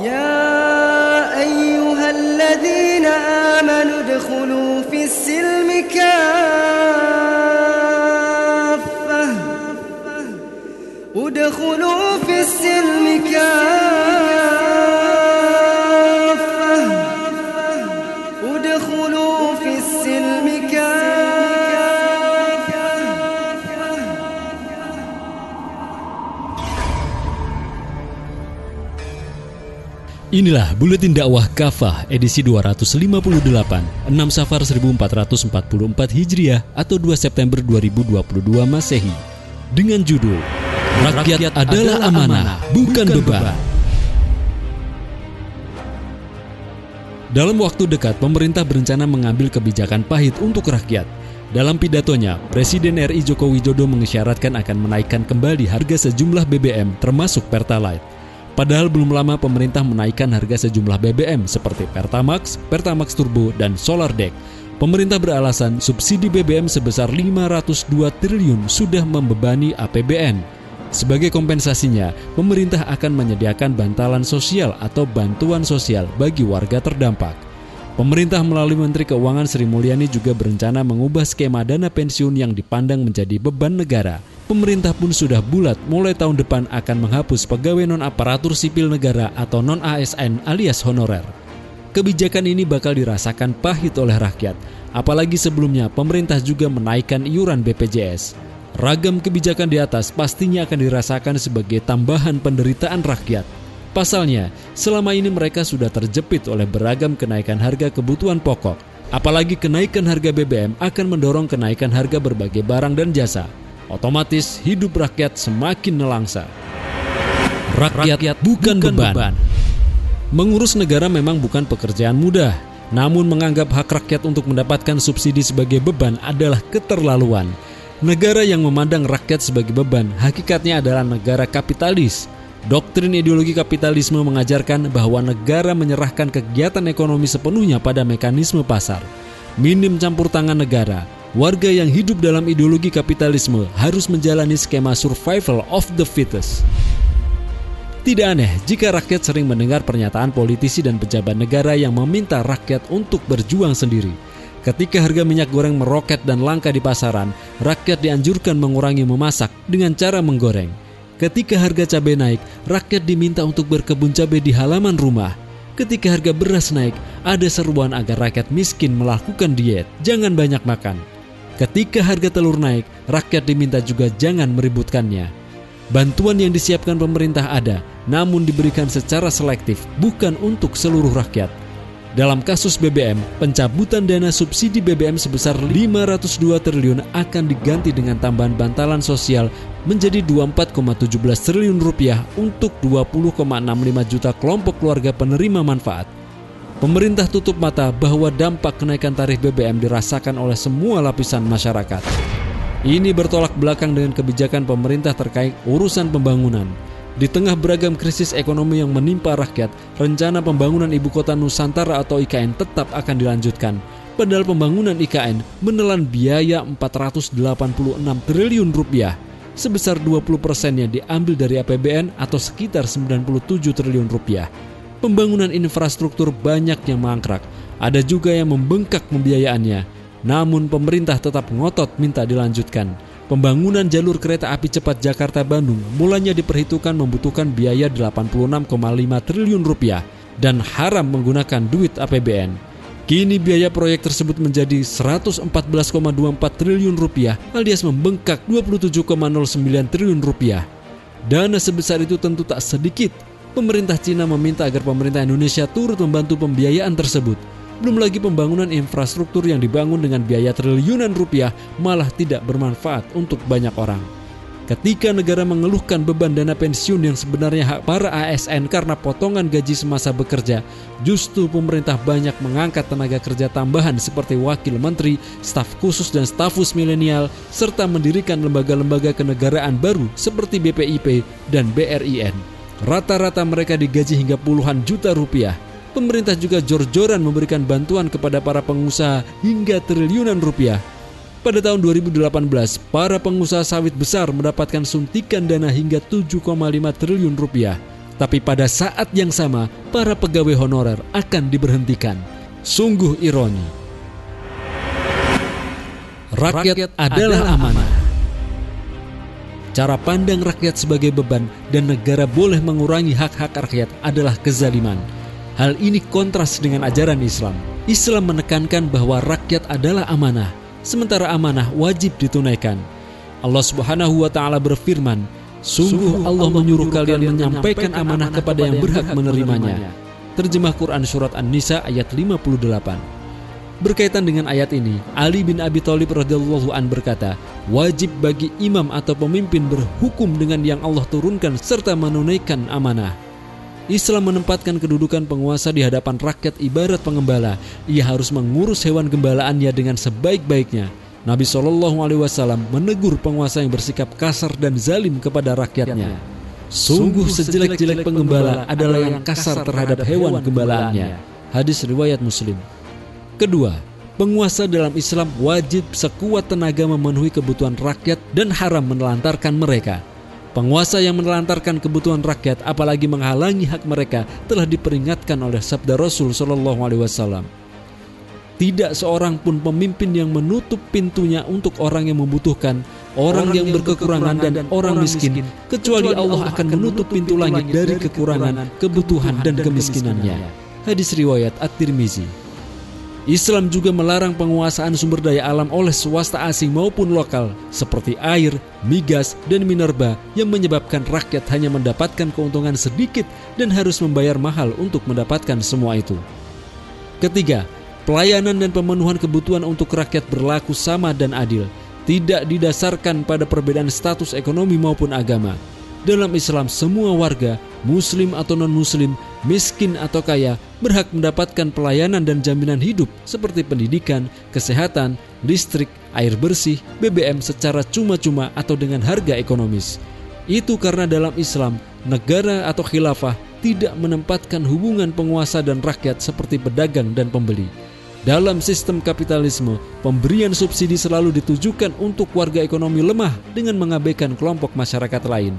يا أيها الذين آمنوا ادخلوا في السلم كافة. ادخلوا في السلم كافة. ادخلوا في السلم كافة. Inilah Buletin Dakwah Kafah edisi 258, 6 Safar 1444 Hijriah atau 2 September 2022 Masehi. Dengan judul Rakyat adalah amanah, bukan beban. Dalam waktu dekat, pemerintah berencana mengambil kebijakan pahit untuk rakyat. Dalam pidatonya, Presiden RI Joko Widodo mengisyaratkan akan menaikkan kembali harga sejumlah BBM termasuk Pertalite. Padahal belum lama pemerintah menaikkan harga sejumlah BBM seperti Pertamax, Pertamax Turbo, dan Solar Deck. Pemerintah beralasan subsidi BBM sebesar 502 triliun sudah membebani APBN. Sebagai kompensasinya, pemerintah akan menyediakan bantalan sosial atau bantuan sosial bagi warga terdampak. Pemerintah melalui Menteri Keuangan Sri Mulyani juga berencana mengubah skema dana pensiun yang dipandang menjadi beban negara. Pemerintah pun sudah bulat mulai tahun depan akan menghapus pegawai non-aparatur sipil negara atau non-ASN alias honorer. Kebijakan ini bakal dirasakan pahit oleh rakyat, apalagi sebelumnya pemerintah juga menaikkan iuran BPJS. Ragam kebijakan di atas pastinya akan dirasakan sebagai tambahan penderitaan rakyat. Pasalnya, selama ini mereka sudah terjepit oleh beragam kenaikan harga kebutuhan pokok. Apalagi kenaikan harga BBM akan mendorong kenaikan harga berbagai barang dan jasa. Otomatis hidup rakyat semakin nelangsa. Rakyat, bukan, beban. Mengurus negara memang bukan pekerjaan mudah, namun menganggap hak rakyat untuk mendapatkan subsidi sebagai beban adalah keterlaluan. Negara yang memandang rakyat sebagai beban hakikatnya adalah negara kapitalis. Doktrin ideologi kapitalisme mengajarkan bahwa negara menyerahkan kegiatan ekonomi sepenuhnya pada mekanisme pasar. Minim campur tangan negara, warga yang hidup dalam ideologi kapitalisme harus menjalani skema survival of the fittest. Tidak aneh jika rakyat sering mendengar pernyataan politisi dan pejabat negara yang meminta rakyat untuk berjuang sendiri. Ketika harga minyak goreng meroket dan langka di pasaran, rakyat dianjurkan mengurangi memasak dengan cara menggoreng. Ketika harga cabai naik, rakyat diminta untuk berkebun cabai di halaman rumah. Ketika harga beras naik, ada seruan agar rakyat miskin melakukan diet, jangan banyak makan. Ketika harga telur naik, rakyat diminta juga jangan meributkannya. Bantuan yang disiapkan pemerintah ada, namun diberikan secara selektif, bukan untuk seluruh rakyat. Dalam kasus BBM, pencabutan dana subsidi BBM sebesar 502 triliun akan diganti dengan tambahan bantalan sosial menjadi 24,17 triliun rupiah untuk 20,65 juta kelompok keluarga penerima manfaat. Pemerintah tutup mata bahwa dampak kenaikan tarif BBM dirasakan oleh semua lapisan masyarakat. Ini bertolak belakang dengan kebijakan pemerintah terkait urusan pembangunan. Di tengah beragam krisis ekonomi yang menimpa rakyat, rencana pembangunan ibu kota Nusantara atau IKN tetap akan dilanjutkan. Padahal pembangunan IKN menelan biaya 486 triliun rupiah, sebesar 20 persennya diambil dari APBN atau sekitar 97 triliun rupiah. Pembangunan infrastruktur banyak yang mangkrak, ada juga yang membengkak pembiayaannya. Namun pemerintah tetap ngotot minta dilanjutkan. Pembangunan jalur kereta api cepat Jakarta-Bandung mulanya diperhitungkan membutuhkan biaya 86,5 triliun rupiah dan haram menggunakan duit APBN. Kini biaya proyek tersebut menjadi 114,24 triliun rupiah alias membengkak 27,09 triliun rupiah. Dana sebesar itu tentu tak sedikit. Pemerintah Cina meminta agar pemerintah Indonesia turut membantu pembiayaan tersebut. Belum lagi pembangunan infrastruktur yang dibangun dengan biaya triliunan rupiah malah tidak bermanfaat untuk banyak orang. Ketika negara mengeluhkan beban dana pensiun yang sebenarnya hak para ASN karena potongan gaji semasa bekerja, justru pemerintah banyak mengangkat tenaga kerja tambahan seperti wakil menteri, staf khusus dan stafus milenial, serta mendirikan lembaga-lembaga kenegaraan baru seperti BPIP dan BRIN. Rata-rata mereka digaji hingga puluhan juta rupiah. Pemerintah juga jor-joran memberikan bantuan kepada para pengusaha hingga triliunan rupiah. Pada tahun 2018, para pengusaha sawit besar mendapatkan suntikan dana hingga 7,5 triliun rupiah. Tapi pada saat yang sama, para pegawai honorer akan diberhentikan. Sungguh ironi. Rakyat adalah amanah. Cara pandang rakyat sebagai beban dan negara boleh mengurangi hak-hak rakyat adalah kezaliman. Hal ini kontras dengan ajaran Islam. Islam menekankan bahwa rakyat adalah amanah, sementara amanah wajib ditunaikan. Allah Subhanahu wa taala berfirman, Sungguh Allah menyuruh kalian menyampaikan amanah kepada yang berhak menerimanya. Terjemah Quran Surat An-Nisa ayat 58 Berkaitan dengan ayat ini, Ali bin Abi Thalib radhiyallahu an berkata, wajib bagi imam atau pemimpin berhukum dengan yang Allah turunkan serta menunaikan amanah. Islam menempatkan kedudukan penguasa di hadapan rakyat ibarat pengembala. Ia harus mengurus hewan gembalaannya dengan sebaik-baiknya Nabi Shallallahu Alaihi Wasallam menegur penguasa yang bersikap kasar dan zalim kepada rakyatnya. Sungguh sejelek-jelek penggembala adalah yang kasar terhadap hewan gembalaannya. Hadis riwayat Muslim. Kedua, penguasa dalam Islam wajib sekuat tenaga memenuhi kebutuhan rakyat dan haram menelantarkan mereka. Penguasa yang menelantarkan kebutuhan rakyat apalagi menghalangi hak mereka telah diperingatkan oleh sabda Rasul Shallallahu Alaihi Wasallam. Tidak seorang pun pemimpin yang menutup pintunya untuk orang yang membutuhkan, orang, yang, berkekurangan dan orang miskin, kecuali Allah akan menutup pintu langit dari kekurangan, kebutuhan dan kemiskinannya. Hadis riwayat At-Tirmizi. Islam juga melarang penguasaan sumber daya alam oleh swasta asing maupun lokal seperti air, migas, dan minerba yang menyebabkan rakyat hanya mendapatkan keuntungan sedikit dan harus membayar mahal untuk mendapatkan semua itu. Ketiga, Pelayanan dan pemenuhan kebutuhan untuk rakyat berlaku sama dan adil, tidak didasarkan pada perbedaan status ekonomi maupun agama. Dalam Islam, semua warga, muslim atau non-muslim, miskin atau kaya, berhak mendapatkan pelayanan dan jaminan hidup seperti pendidikan, kesehatan, listrik, air bersih, BBM secara cuma-cuma atau dengan harga ekonomis. Itu karena dalam Islam, negara atau khilafah tidak menempatkan hubungan penguasa dan rakyat seperti pedagang dan pembeli dalam sistem kapitalisme, pemberian subsidi selalu ditujukan untuk warga ekonomi lemah dengan mengabaikan kelompok masyarakat lain.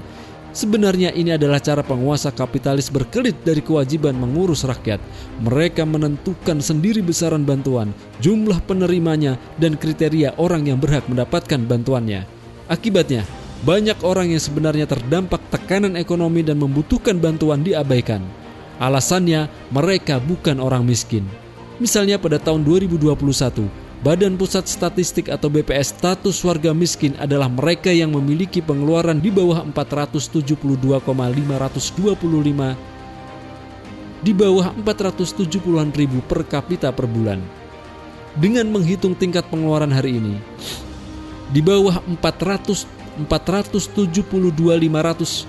Sebenarnya ini adalah cara penguasa kapitalis berkelit dari kewajiban mengurus rakyat. Mereka menentukan sendiri besaran bantuan, jumlah penerimanya, dan kriteria orang yang berhak mendapatkan bantuannya. Akibatnya, banyak orang yang sebenarnya terdampak tekanan ekonomi dan membutuhkan bantuan diabaikan. Alasannya, mereka bukan orang miskin. Misalnya pada tahun 2021, Badan Pusat Statistik atau BPS status warga miskin adalah mereka yang memiliki pengeluaran di bawah 472,525 di bawah 470-an ribu per kapita per bulan. Dengan menghitung tingkat pengeluaran hari ini, di bawah 400 472.500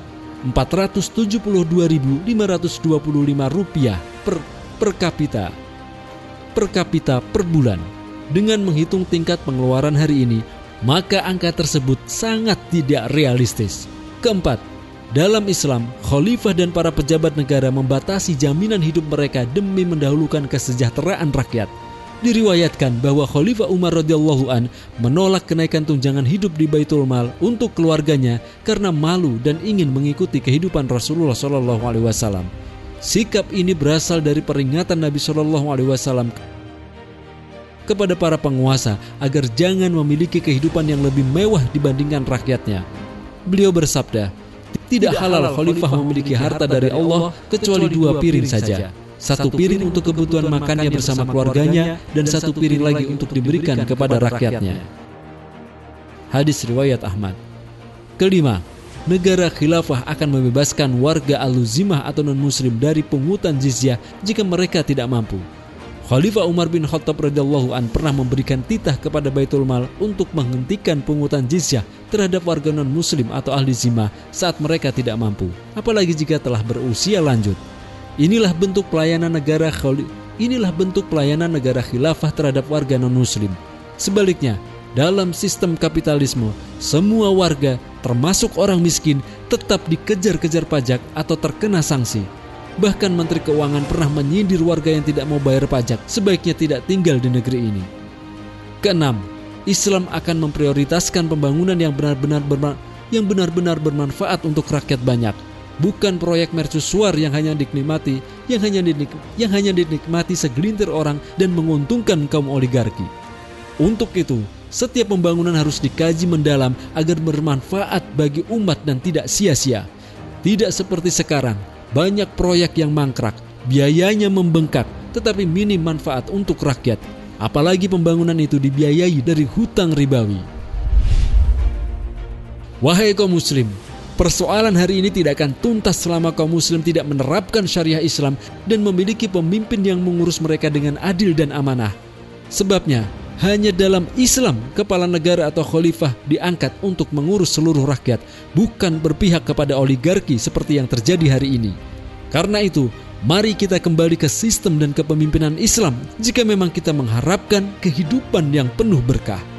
472.525 rupiah per per kapita per kapita per bulan. Dengan menghitung tingkat pengeluaran hari ini, maka angka tersebut sangat tidak realistis. Keempat, dalam Islam, khalifah dan para pejabat negara membatasi jaminan hidup mereka demi mendahulukan kesejahteraan rakyat. Diriwayatkan bahwa Khalifah Umar radhiyallahu an menolak kenaikan tunjangan hidup di Baitul Mal untuk keluarganya karena malu dan ingin mengikuti kehidupan Rasulullah Shallallahu alaihi wasallam. Sikap ini berasal dari peringatan Nabi Shallallahu Alaihi Wasallam kepada para penguasa agar jangan memiliki kehidupan yang lebih mewah dibandingkan rakyatnya. Beliau bersabda, tidak halal khalifah memiliki harta dari Allah kecuali dua piring saja. Satu piring untuk kebutuhan makannya bersama keluarganya dan satu piring lagi untuk diberikan kepada rakyatnya. Hadis riwayat Ahmad. Kelima, negara khilafah akan membebaskan warga aluzimah atau non-muslim dari pungutan jizyah jika mereka tidak mampu. Khalifah Umar bin Khattab radhiyallahu an pernah memberikan titah kepada Baitul Mal untuk menghentikan pungutan jizyah terhadap warga non-muslim atau ahli zimah saat mereka tidak mampu, apalagi jika telah berusia lanjut. Inilah bentuk pelayanan negara Inilah bentuk pelayanan negara khilafah terhadap warga non-muslim. Sebaliknya, dalam sistem kapitalisme, semua warga, termasuk orang miskin, tetap dikejar-kejar pajak atau terkena sanksi. Bahkan Menteri Keuangan pernah menyindir warga yang tidak mau bayar pajak, sebaiknya tidak tinggal di negeri ini. Keenam, Islam akan memprioritaskan pembangunan yang benar-benar bermanfaat, yang benar-benar bermanfaat untuk rakyat banyak. bukan proyek mercusuar yang hanya dinikmati, yang hanya dinik, yang hanya dinikmati segelintir orang dan menguntungkan kaum oligarki. Untuk itu, setiap pembangunan harus dikaji mendalam agar bermanfaat bagi umat dan tidak sia-sia. Tidak seperti sekarang, banyak proyek yang mangkrak, biayanya membengkak, tetapi minim manfaat untuk rakyat. Apalagi pembangunan itu dibiayai dari hutang ribawi. Wahai kaum muslim, persoalan hari ini tidak akan tuntas selama kaum muslim tidak menerapkan syariah Islam dan memiliki pemimpin yang mengurus mereka dengan adil dan amanah. Sebabnya, hanya dalam Islam kepala negara atau khalifah diangkat untuk mengurus seluruh rakyat, bukan berpihak kepada oligarki seperti yang terjadi hari ini. Karena itu, mari kita kembali ke sistem dan kepemimpinan Islam jika memang kita mengharapkan kehidupan yang penuh berkah.